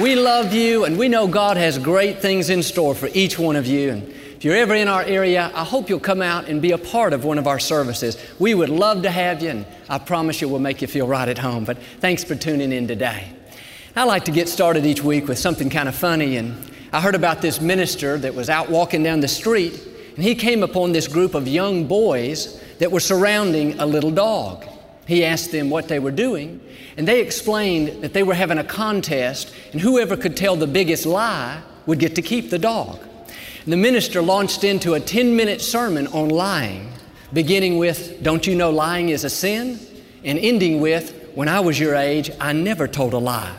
we love you and we know God has great things in store for each one of you. And if you're ever in our area, I hope you'll come out and be a part of one of our services. We would love to have you, and I promise you we'll make you feel right at home. But thanks for tuning in today. I like to get started each week with something kind of funny. And I heard about this minister that was out walking down the street, and he came upon this group of young boys that were surrounding a little dog. He asked them what they were doing, and they explained that they were having a contest, and whoever could tell the biggest lie would get to keep the dog. And the minister launched into a 10 minute sermon on lying, beginning with, Don't you know lying is a sin? and ending with, When I was your age, I never told a lie.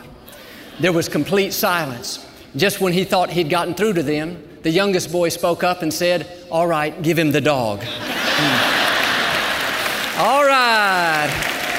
There was complete silence. Just when he thought he'd gotten through to them, the youngest boy spoke up and said, All right, give him the dog. All right.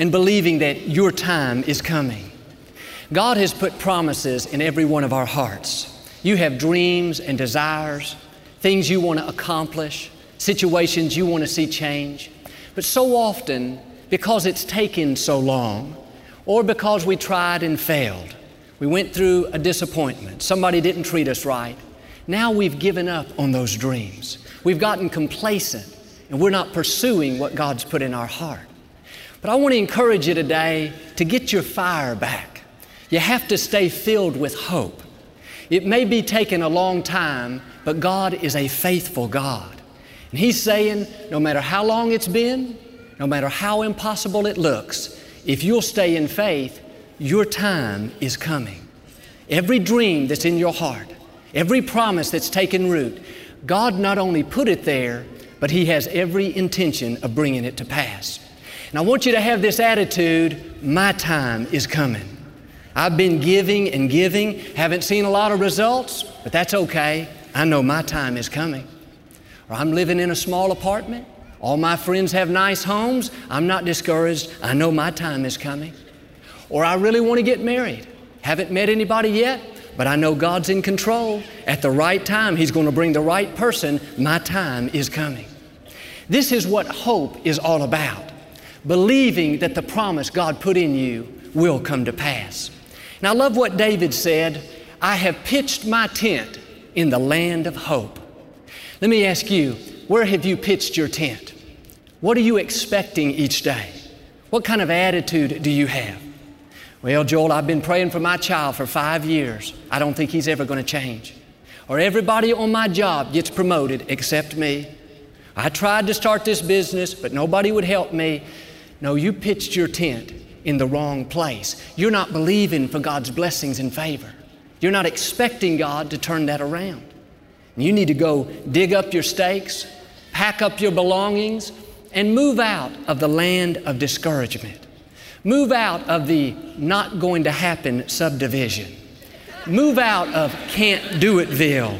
and believing that your time is coming. God has put promises in every one of our hearts. You have dreams and desires, things you want to accomplish, situations you want to see change. But so often, because it's taken so long, or because we tried and failed, we went through a disappointment, somebody didn't treat us right, now we've given up on those dreams. We've gotten complacent and we're not pursuing what God's put in our heart. But I want to encourage you today to get your fire back. You have to stay filled with hope. It may be taking a long time, but God is a faithful God. And He's saying, no matter how long it's been, no matter how impossible it looks, if you'll stay in faith, your time is coming. Every dream that's in your heart, every promise that's taken root, God not only put it there, but He has every intention of bringing it to pass. And I want you to have this attitude my time is coming. I've been giving and giving, haven't seen a lot of results, but that's okay. I know my time is coming. Or I'm living in a small apartment. All my friends have nice homes. I'm not discouraged. I know my time is coming. Or I really want to get married. Haven't met anybody yet, but I know God's in control. At the right time, He's going to bring the right person. My time is coming. This is what hope is all about believing that the promise God put in you will come to pass. Now, I love what David said I have pitched my tent in the land of hope. Let me ask you, where have you pitched your tent? What are you expecting each day? What kind of attitude do you have? Well, Joel, I've been praying for my child for five years. I don't think he's ever going to change. Or everybody on my job gets promoted except me. I tried to start this business, but nobody would help me. No, you pitched your tent in the wrong place. You're not believing for God's blessings and favor. You're not expecting God to turn that around. You need to go dig up your stakes, pack up your belongings, and move out of the land of discouragement. Move out of the not going to happen subdivision. Move out of can't do itville.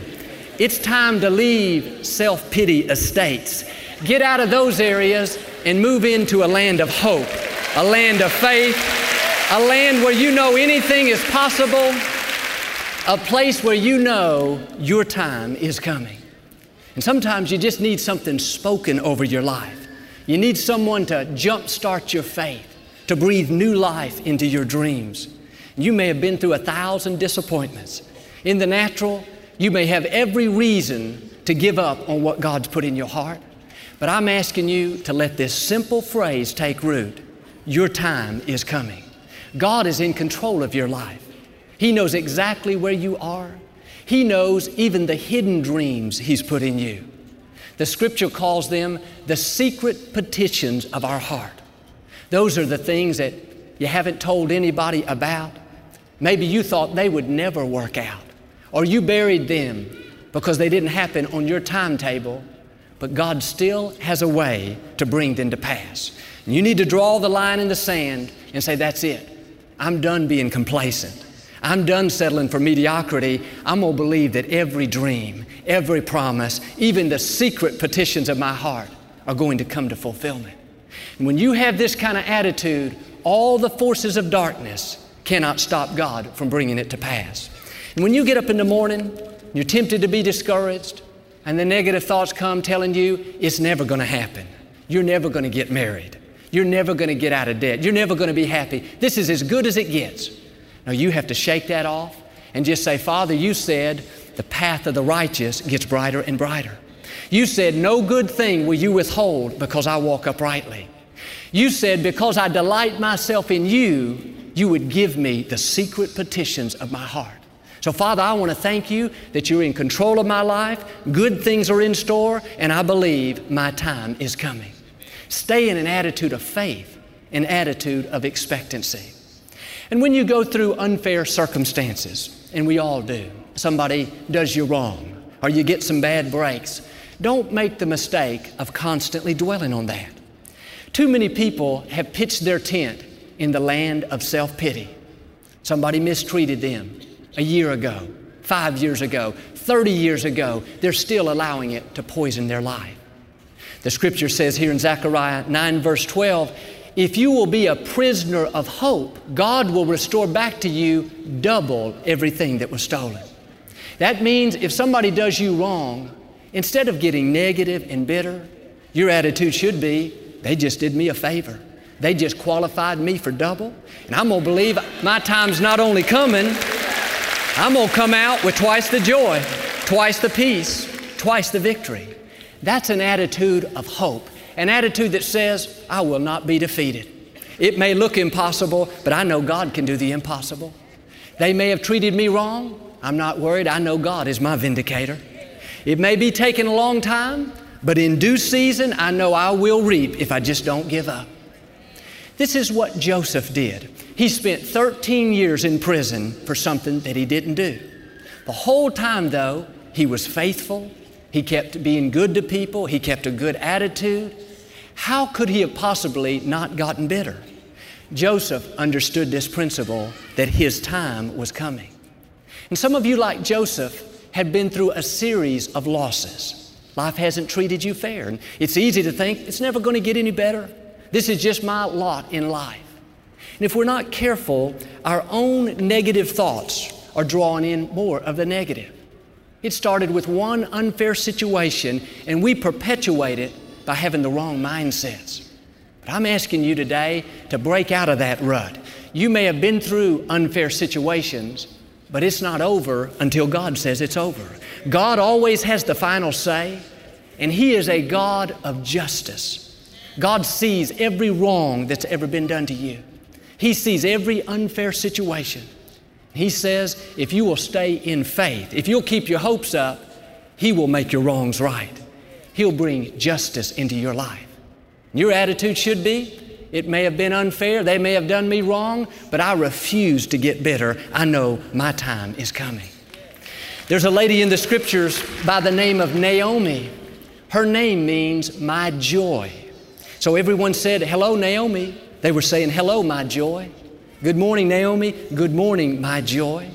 It's time to leave self pity estates. Get out of those areas and move into a land of hope, a land of faith, a land where you know anything is possible, a place where you know your time is coming. And sometimes you just need something spoken over your life. You need someone to jumpstart your faith, to breathe new life into your dreams. You may have been through a thousand disappointments. In the natural, you may have every reason to give up on what God's put in your heart. But I'm asking you to let this simple phrase take root. Your time is coming. God is in control of your life. He knows exactly where you are. He knows even the hidden dreams He's put in you. The scripture calls them the secret petitions of our heart. Those are the things that you haven't told anybody about. Maybe you thought they would never work out, or you buried them because they didn't happen on your timetable, but God still has a way to bring them to pass. And you need to draw the line in the sand and say, That's it. I'm done being complacent. I'm done settling for mediocrity. I'm going to believe that every dream, every promise, even the secret petitions of my heart are going to come to fulfillment. And when you have this kind of attitude, all the forces of darkness cannot stop God from bringing it to pass. And when you get up in the morning, you're tempted to be discouraged, and the negative thoughts come telling you it's never going to happen. You're never going to get married. You're never going to get out of debt. You're never going to be happy. This is as good as it gets. Now you have to shake that off and just say, Father, you said the path of the righteous gets brighter and brighter. You said, No good thing will you withhold because I walk uprightly. You said, Because I delight myself in you, you would give me the secret petitions of my heart. So, Father, I want to thank you that you're in control of my life. Good things are in store, and I believe my time is coming. Stay in an attitude of faith, an attitude of expectancy. And when you go through unfair circumstances, and we all do, somebody does you wrong, or you get some bad breaks, don't make the mistake of constantly dwelling on that. Too many people have pitched their tent in the land of self pity. Somebody mistreated them a year ago, five years ago, 30 years ago. They're still allowing it to poison their life. The scripture says here in Zechariah 9, verse 12, if you will be a prisoner of hope, God will restore back to you double everything that was stolen. That means if somebody does you wrong, instead of getting negative and bitter, your attitude should be, they just did me a favor. They just qualified me for double. And I'm going to believe my time's not only coming, I'm going to come out with twice the joy, twice the peace, twice the victory. That's an attitude of hope an attitude that says, I will not be defeated. It may look impossible, but I know God can do the impossible. They may have treated me wrong. I'm not worried. I know God is my vindicator. It may be taking a long time, but in due season, I know I will reap if I just don't give up. This is what Joseph did. He spent 13 years in prison for something that he didn't do. The whole time, though, he was faithful. He kept being good to people. He kept a good attitude. How could he have possibly not gotten bitter? Joseph understood this principle that his time was coming. And some of you, like Joseph, have been through a series of losses. Life hasn't treated you fair. And it's easy to think it's never going to get any better. This is just my lot in life. And if we're not careful, our own negative thoughts are drawing in more of the negative. It started with one unfair situation, and we perpetuate it by having the wrong mindsets. But I'm asking you today to break out of that rut. You may have been through unfair situations, but it's not over until God says it's over. God always has the final say, and He is a God of justice. God sees every wrong that's ever been done to you, He sees every unfair situation. He says, if you will stay in faith, if you'll keep your hopes up, He will make your wrongs right. He'll bring justice into your life. Your attitude should be, it may have been unfair, they may have done me wrong, but I refuse to get bitter. I know my time is coming. There's a lady in the scriptures by the name of Naomi. Her name means my joy. So everyone said, Hello, Naomi. They were saying, Hello, my joy. Good morning, Naomi. Good morning, my joy.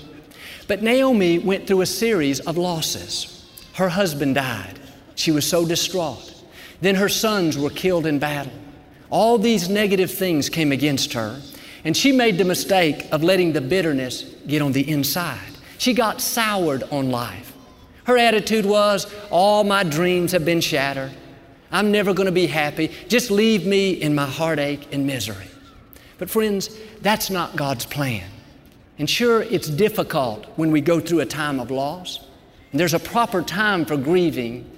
But Naomi went through a series of losses. Her husband died. She was so distraught. Then her sons were killed in battle. All these negative things came against her, and she made the mistake of letting the bitterness get on the inside. She got soured on life. Her attitude was, All my dreams have been shattered. I'm never going to be happy. Just leave me in my heartache and misery. But, friends, that's not God's plan. And sure, it's difficult when we go through a time of loss. And there's a proper time for grieving,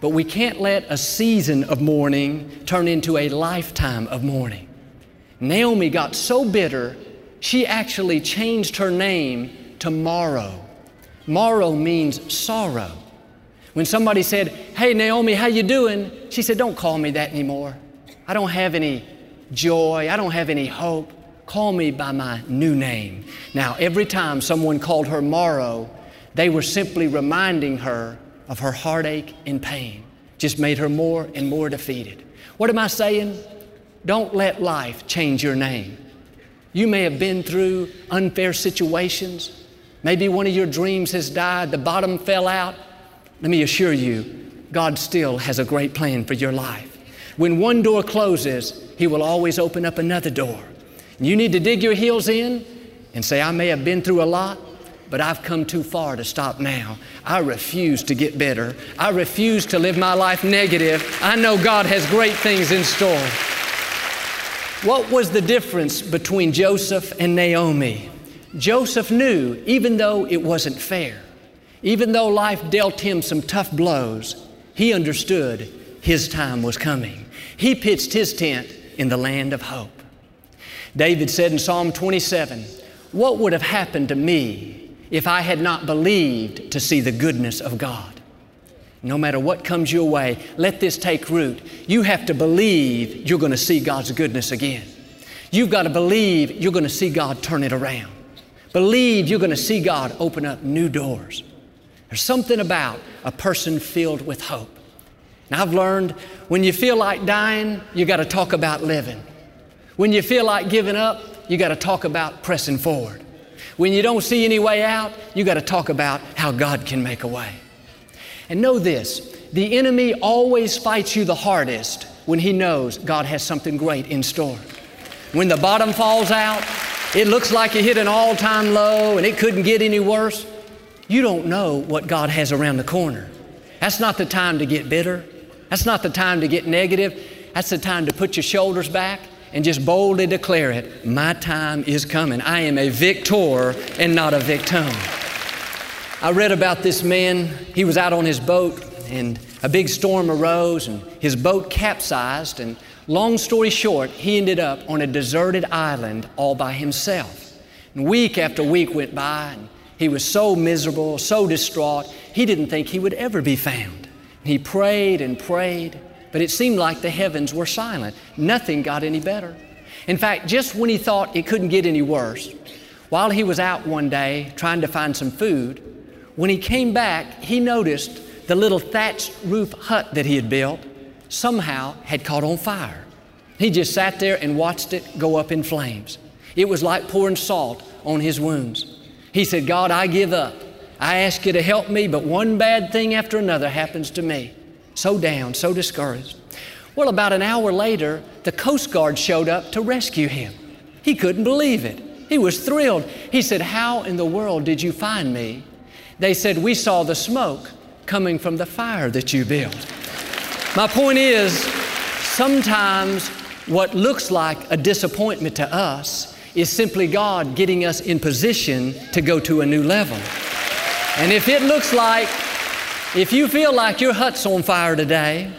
but we can't let a season of mourning turn into a lifetime of mourning. Naomi got so bitter, she actually changed her name to Maro. Mara means sorrow. When somebody said, "Hey Naomi, how you doing?" She said, "Don't call me that anymore. I don't have any joy. I don't have any hope. Call me by my new name." Now, every time someone called her Mara, they were simply reminding her of her heartache and pain. Just made her more and more defeated. What am I saying? Don't let life change your name. You may have been through unfair situations. Maybe one of your dreams has died, the bottom fell out. Let me assure you, God still has a great plan for your life. When one door closes, He will always open up another door. You need to dig your heels in and say, I may have been through a lot, but I've come too far to stop now. I refuse to get better. I refuse to live my life negative. I know God has great things in store. What was the difference between Joseph and Naomi? Joseph knew, even though it wasn't fair, even though life dealt him some tough blows, he understood his time was coming. He pitched his tent in the land of hope. David said in Psalm 27, What would have happened to me if I had not believed to see the goodness of God? No matter what comes your way, let this take root. You have to believe you're going to see God's goodness again. You've got to believe you're going to see God turn it around. Believe you're going to see God open up new doors. There's something about a person filled with hope. And I've learned when you feel like dying, you got to talk about living. When you feel like giving up, you got to talk about pressing forward. When you don't see any way out, you got to talk about how God can make a way. And know this the enemy always fights you the hardest when he knows God has something great in store. When the bottom falls out, it looks like you hit an all time low and it couldn't get any worse. You don't know what God has around the corner. That's not the time to get bitter. That's not the time to get negative. That's the time to put your shoulders back and just boldly declare it My time is coming. I am a victor and not a victim. I read about this man. He was out on his boat, and a big storm arose, and his boat capsized. And long story short, he ended up on a deserted island all by himself. And week after week went by, and he was so miserable, so distraught, he didn't think he would ever be found. He prayed and prayed, but it seemed like the heavens were silent. Nothing got any better. In fact, just when he thought it couldn't get any worse, while he was out one day trying to find some food, when he came back, he noticed the little thatched roof hut that he had built somehow had caught on fire. He just sat there and watched it go up in flames. It was like pouring salt on his wounds. He said, God, I give up. I ask you to help me, but one bad thing after another happens to me. So down, so discouraged. Well, about an hour later, the Coast Guard showed up to rescue him. He couldn't believe it. He was thrilled. He said, How in the world did you find me? They said, We saw the smoke coming from the fire that you built. My point is, sometimes what looks like a disappointment to us is simply God getting us in position to go to a new level. And if it looks like, if you feel like your hut's on fire today,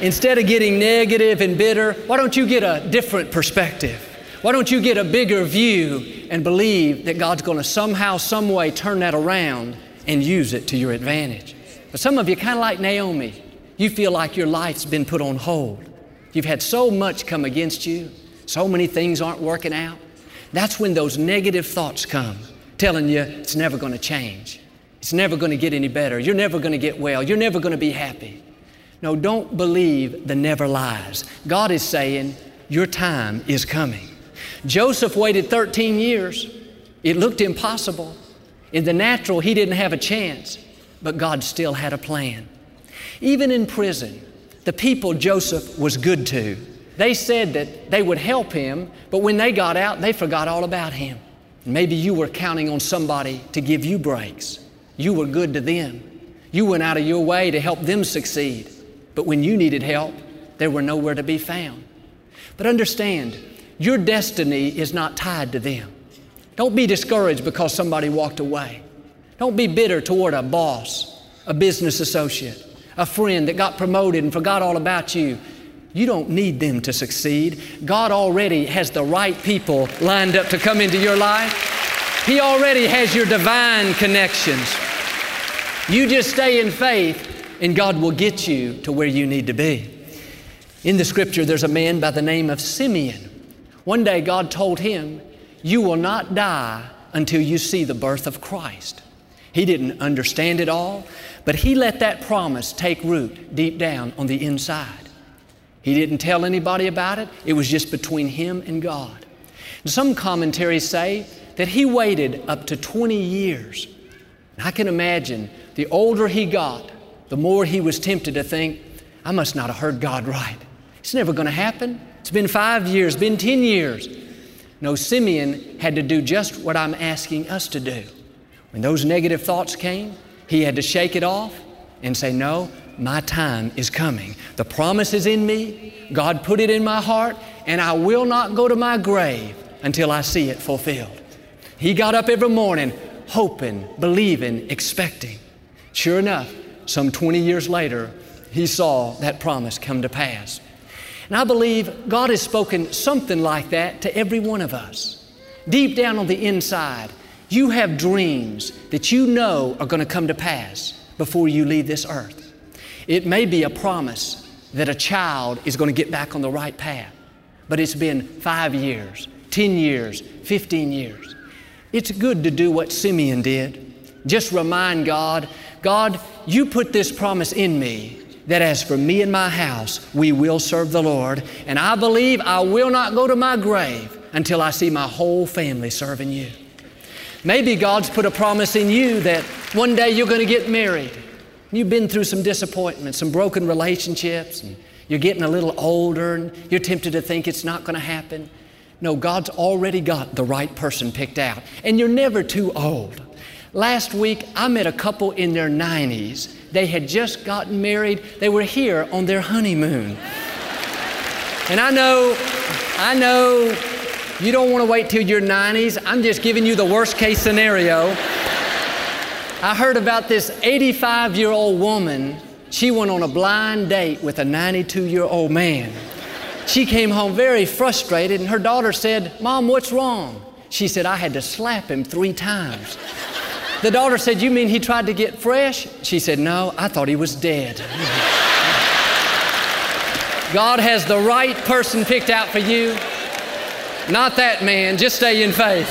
instead of getting negative and bitter, why don't you get a different perspective? Why don't you get a bigger view and believe that God's going to somehow, some way turn that around and use it to your advantage? But some of you, kind of like Naomi, you feel like your life's been put on hold. You've had so much come against you, so many things aren't working out. That's when those negative thoughts come, telling you it's never going to change. It's never going to get any better. You're never going to get well. You're never going to be happy. No, don't believe the never lies. God is saying, Your time is coming. Joseph waited 13 years. It looked impossible. In the natural, he didn't have a chance, but God still had a plan. Even in prison, the people Joseph was good to, they said that they would help him, but when they got out, they forgot all about him. Maybe you were counting on somebody to give you breaks. You were good to them. You went out of your way to help them succeed. But when you needed help, they were nowhere to be found. But understand, your destiny is not tied to them. Don't be discouraged because somebody walked away. Don't be bitter toward a boss, a business associate, a friend that got promoted and forgot all about you. You don't need them to succeed. God already has the right people lined up to come into your life. He already has your divine connections. You just stay in faith, and God will get you to where you need to be. In the scripture, there's a man by the name of Simeon. One day, God told him, You will not die until you see the birth of Christ. He didn't understand it all, but he let that promise take root deep down on the inside. He didn't tell anybody about it, it was just between him and God. Some commentaries say that he waited up to 20 years. I can imagine the older he got, the more he was tempted to think, I must not have heard God right. It's never going to happen. It's been five years, been 10 years. No, Simeon had to do just what I'm asking us to do. When those negative thoughts came, he had to shake it off and say, No, my time is coming. The promise is in me. God put it in my heart, and I will not go to my grave until I see it fulfilled. He got up every morning hoping, believing, expecting. Sure enough, some 20 years later, he saw that promise come to pass. And I believe God has spoken something like that to every one of us. Deep down on the inside, you have dreams that you know are going to come to pass before you leave this earth. It may be a promise that a child is going to get back on the right path, but it's been five years, 10 years, 15 years. It's good to do what Simeon did. Just remind God, God, you put this promise in me that as for me and my house, we will serve the Lord. And I believe I will not go to my grave until I see my whole family serving you. Maybe God's put a promise in you that one day you're going to get married. You've been through some disappointments, some broken relationships, and you're getting a little older and you're tempted to think it's not going to happen. No, God's already got the right person picked out. And you're never too old. Last week, I met a couple in their 90s. They had just gotten married. They were here on their honeymoon. And I know, I know you don't want to wait till your 90s. I'm just giving you the worst case scenario. I heard about this 85 year old woman. She went on a blind date with a 92 year old man. She came home very frustrated, and her daughter said, Mom, what's wrong? She said, I had to slap him three times. The daughter said, You mean he tried to get fresh? She said, No, I thought he was dead. God has the right person picked out for you. Not that man, just stay in faith.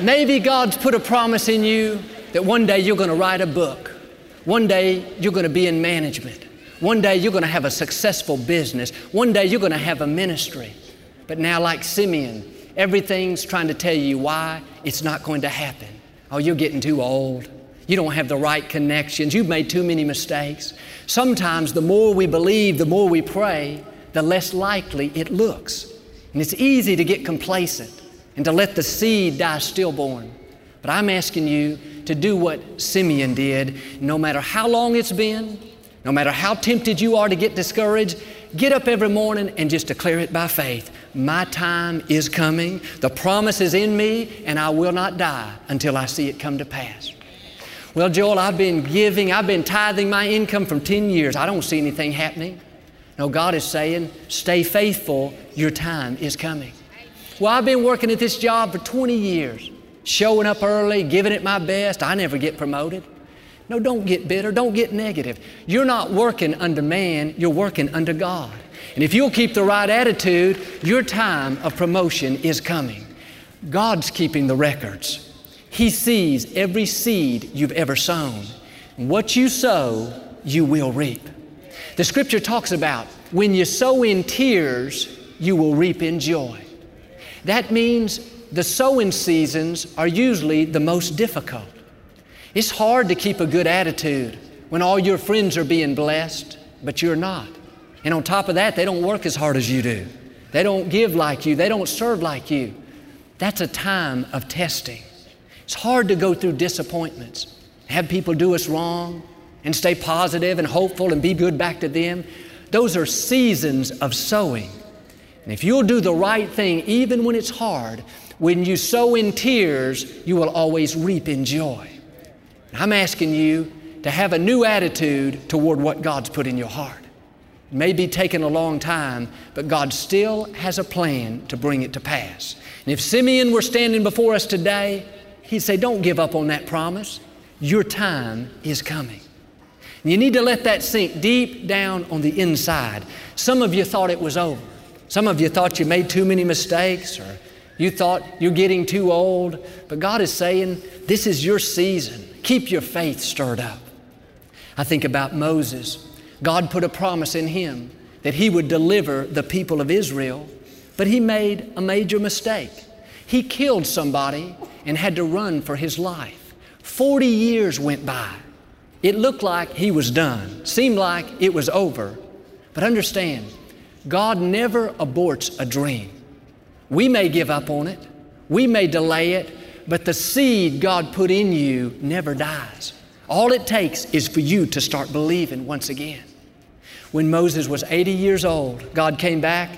Maybe God's put a promise in you that one day you're going to write a book. One day you're going to be in management. One day you're going to have a successful business. One day you're going to have a ministry. But now, like Simeon, everything's trying to tell you why it's not going to happen. Oh, you're getting too old. You don't have the right connections. You've made too many mistakes. Sometimes the more we believe, the more we pray, the less likely it looks. And it's easy to get complacent and to let the seed die stillborn. But I'm asking you to do what Simeon did, no matter how long it's been, no matter how tempted you are to get discouraged, get up every morning and just declare it by faith. My time is coming. The promise is in me, and I will not die until I see it come to pass. Well, Joel, I've been giving, I've been tithing my income from 10 years. I don't see anything happening. No, God is saying, stay faithful. Your time is coming. Well, I've been working at this job for 20 years, showing up early, giving it my best. I never get promoted. No, don't get bitter. Don't get negative. You're not working under man, you're working under God. And if you'll keep the right attitude, your time of promotion is coming. God's keeping the records. He sees every seed you've ever sown. What you sow, you will reap. The scripture talks about when you sow in tears, you will reap in joy. That means the sowing seasons are usually the most difficult. It's hard to keep a good attitude when all your friends are being blessed, but you're not. And on top of that, they don't work as hard as you do. They don't give like you. They don't serve like you. That's a time of testing. It's hard to go through disappointments, have people do us wrong, and stay positive and hopeful and be good back to them. Those are seasons of sowing. And if you'll do the right thing, even when it's hard, when you sow in tears, you will always reap in joy. I'm asking you to have a new attitude toward what God's put in your heart. It may be taking a long time, but God still has a plan to bring it to pass. And if Simeon were standing before us today, he'd say, Don't give up on that promise. Your time is coming. And you need to let that sink deep down on the inside. Some of you thought it was over. Some of you thought you made too many mistakes or you thought you're getting too old. But God is saying, This is your season. Keep your faith stirred up. I think about Moses. God put a promise in him that he would deliver the people of Israel, but he made a major mistake. He killed somebody and had to run for his life. 40 years went by. It looked like he was done, seemed like it was over. But understand, God never aborts a dream. We may give up on it, we may delay it, but the seed God put in you never dies. All it takes is for you to start believing once again. When Moses was 80 years old, God came back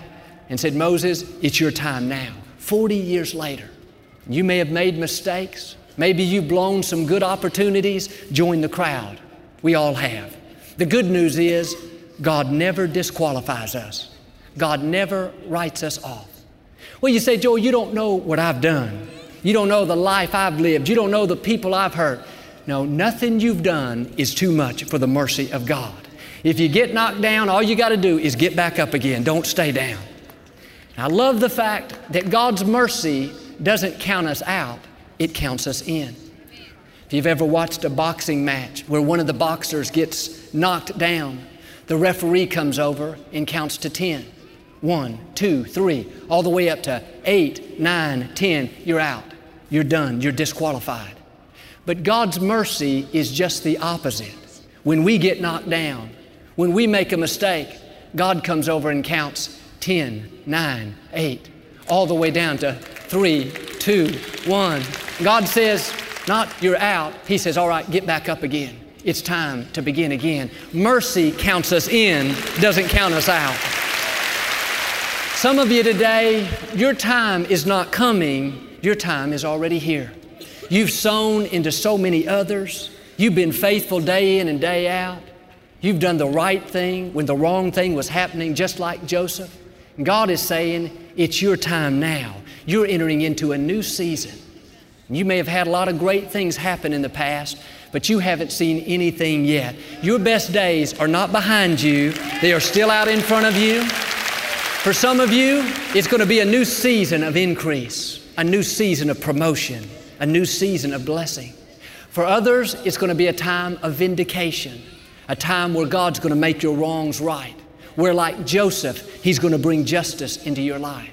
and said, Moses, it's your time now. 40 years later, you may have made mistakes. Maybe you've blown some good opportunities. Join the crowd. We all have. The good news is God never disqualifies us. God never writes us off. Well, you say, Joel, you don't know what I've done. You don't know the life I've lived. You don't know the people I've hurt. No, nothing you've done is too much for the mercy of God. If you get knocked down, all you got to do is get back up again. Don't stay down. I love the fact that God's mercy doesn't count us out, it counts us in. If you've ever watched a boxing match where one of the boxers gets knocked down, the referee comes over and counts to 10. One, two, three, all the way up to eight, nine, ten. You're out. You're done. You're disqualified. But God's mercy is just the opposite. When we get knocked down, when we make a mistake, God comes over and counts ten, nine, 8, all the way down to three, two, one. God says, not you're out. He says, all right, get back up again. It's time to begin again. Mercy counts us in, doesn't count us out. Some of you today, your time is not coming, your time is already here. You've sown into so many others. You've been faithful day in and day out. You've done the right thing when the wrong thing was happening, just like Joseph. And God is saying, It's your time now. You're entering into a new season. You may have had a lot of great things happen in the past, but you haven't seen anything yet. Your best days are not behind you, they are still out in front of you. For some of you, it's going to be a new season of increase, a new season of promotion, a new season of blessing. For others, it's going to be a time of vindication, a time where God's going to make your wrongs right, where, like Joseph, He's going to bring justice into your life.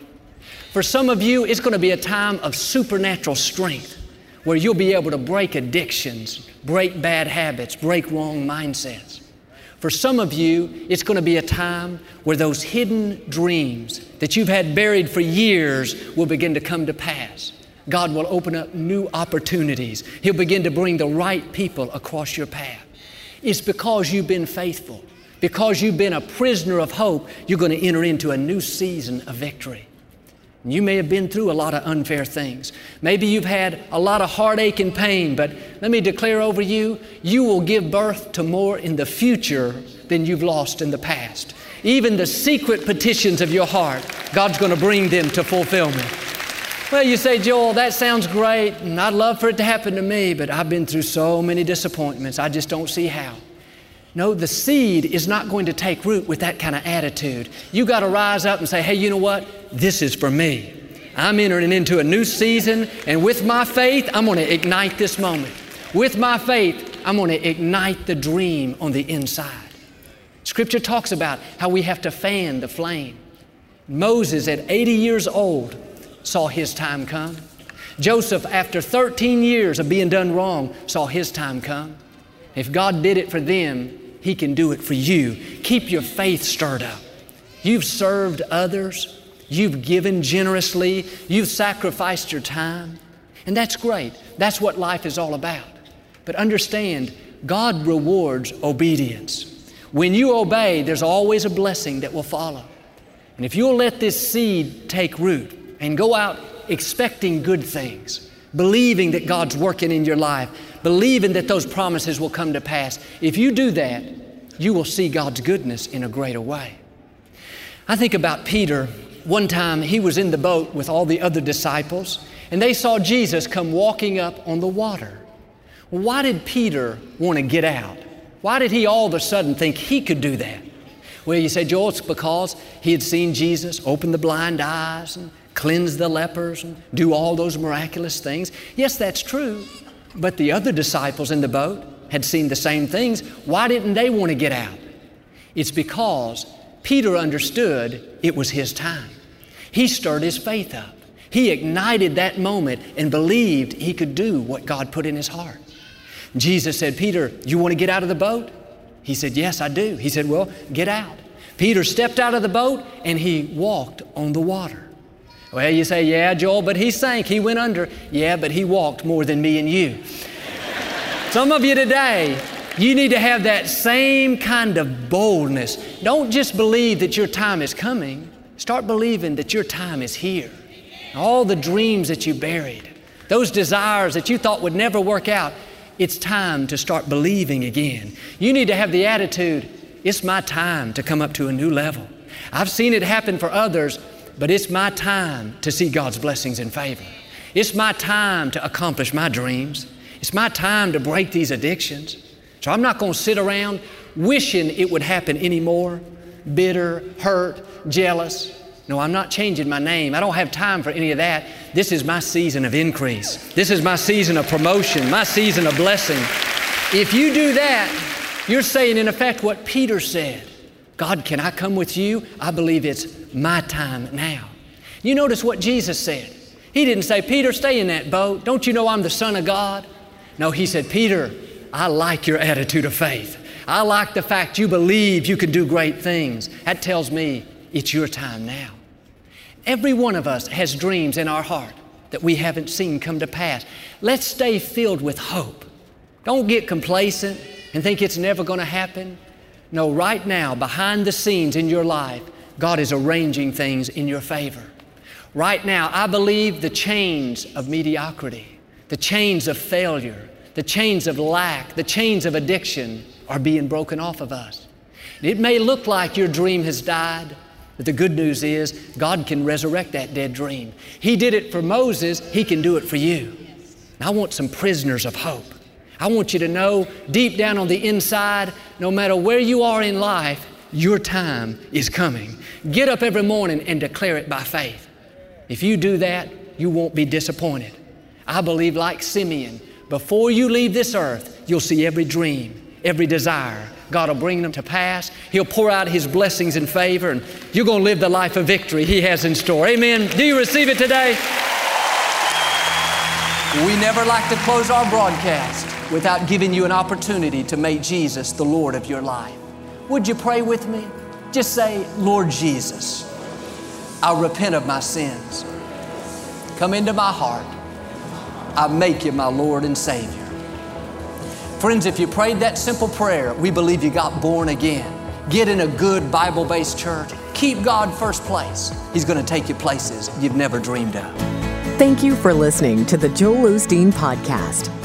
For some of you, it's going to be a time of supernatural strength, where you'll be able to break addictions, break bad habits, break wrong mindsets. For some of you, it's going to be a time where those hidden dreams that you've had buried for years will begin to come to pass. God will open up new opportunities. He'll begin to bring the right people across your path. It's because you've been faithful, because you've been a prisoner of hope, you're going to enter into a new season of victory. You may have been through a lot of unfair things. Maybe you've had a lot of heartache and pain, but let me declare over you, you will give birth to more in the future than you've lost in the past. Even the secret petitions of your heart, God's going to bring them to fulfillment. Well, you say, Joel, that sounds great, and I'd love for it to happen to me, but I've been through so many disappointments, I just don't see how. No, the seed is not going to take root with that kind of attitude. You got to rise up and say, hey, you know what? This is for me. I'm entering into a new season, and with my faith, I'm going to ignite this moment. With my faith, I'm going to ignite the dream on the inside. Scripture talks about how we have to fan the flame. Moses, at 80 years old, saw his time come. Joseph, after 13 years of being done wrong, saw his time come. If God did it for them, he can do it for you. Keep your faith stirred up. You've served others, you've given generously, you've sacrificed your time, and that's great. That's what life is all about. But understand, God rewards obedience. When you obey, there's always a blessing that will follow. And if you'll let this seed take root and go out expecting good things, believing that God's working in your life, believing that those promises will come to pass, if you do that, you will see God's goodness in a greater way. I think about Peter. One time he was in the boat with all the other disciples, and they saw Jesus come walking up on the water. Why did Peter want to get out? Why did he all of a sudden think he could do that? Well, you say, Joel, it's because he had seen Jesus open the blind eyes and cleanse the lepers and do all those miraculous things. Yes, that's true. But the other disciples in the boat had seen the same things. Why didn't they want to get out? It's because Peter understood it was his time. He stirred his faith up. He ignited that moment and believed he could do what God put in his heart. Jesus said, Peter, you want to get out of the boat? He said, Yes, I do. He said, Well, get out. Peter stepped out of the boat and he walked on the water. Well, you say, Yeah, Joel, but he sank. He went under. Yeah, but he walked more than me and you. Some of you today, you need to have that same kind of boldness. Don't just believe that your time is coming, start believing that your time is here. All the dreams that you buried, those desires that you thought would never work out, it's time to start believing again. You need to have the attitude it's my time to come up to a new level. I've seen it happen for others, but it's my time to see God's blessings and favor. It's my time to accomplish my dreams. It's my time to break these addictions. So I'm not going to sit around wishing it would happen anymore, bitter, hurt, jealous. No, I'm not changing my name. I don't have time for any of that. This is my season of increase. This is my season of promotion, my season of blessing. If you do that, you're saying, in effect, what Peter said God, can I come with you? I believe it's my time now. You notice what Jesus said. He didn't say, Peter, stay in that boat. Don't you know I'm the Son of God? No, he said, Peter, I like your attitude of faith. I like the fact you believe you can do great things. That tells me it's your time now. Every one of us has dreams in our heart that we haven't seen come to pass. Let's stay filled with hope. Don't get complacent and think it's never going to happen. No, right now, behind the scenes in your life, God is arranging things in your favor. Right now, I believe the chains of mediocrity, the chains of failure, the chains of lack, the chains of addiction are being broken off of us. It may look like your dream has died, but the good news is God can resurrect that dead dream. He did it for Moses, He can do it for you. I want some prisoners of hope. I want you to know deep down on the inside, no matter where you are in life, your time is coming. Get up every morning and declare it by faith. If you do that, you won't be disappointed. I believe, like Simeon, before you leave this earth, you'll see every dream, every desire. God will bring them to pass. He'll pour out His blessings and favor, and you're going to live the life of victory He has in store. Amen. Do you receive it today? We never like to close our broadcast without giving you an opportunity to make Jesus the Lord of your life. Would you pray with me? Just say, Lord Jesus, I repent of my sins. Come into my heart. I make you my Lord and Savior. Friends, if you prayed that simple prayer, we believe you got born again. Get in a good Bible based church. Keep God first place. He's going to take you places you've never dreamed of. Thank you for listening to the Joel Osteen Podcast.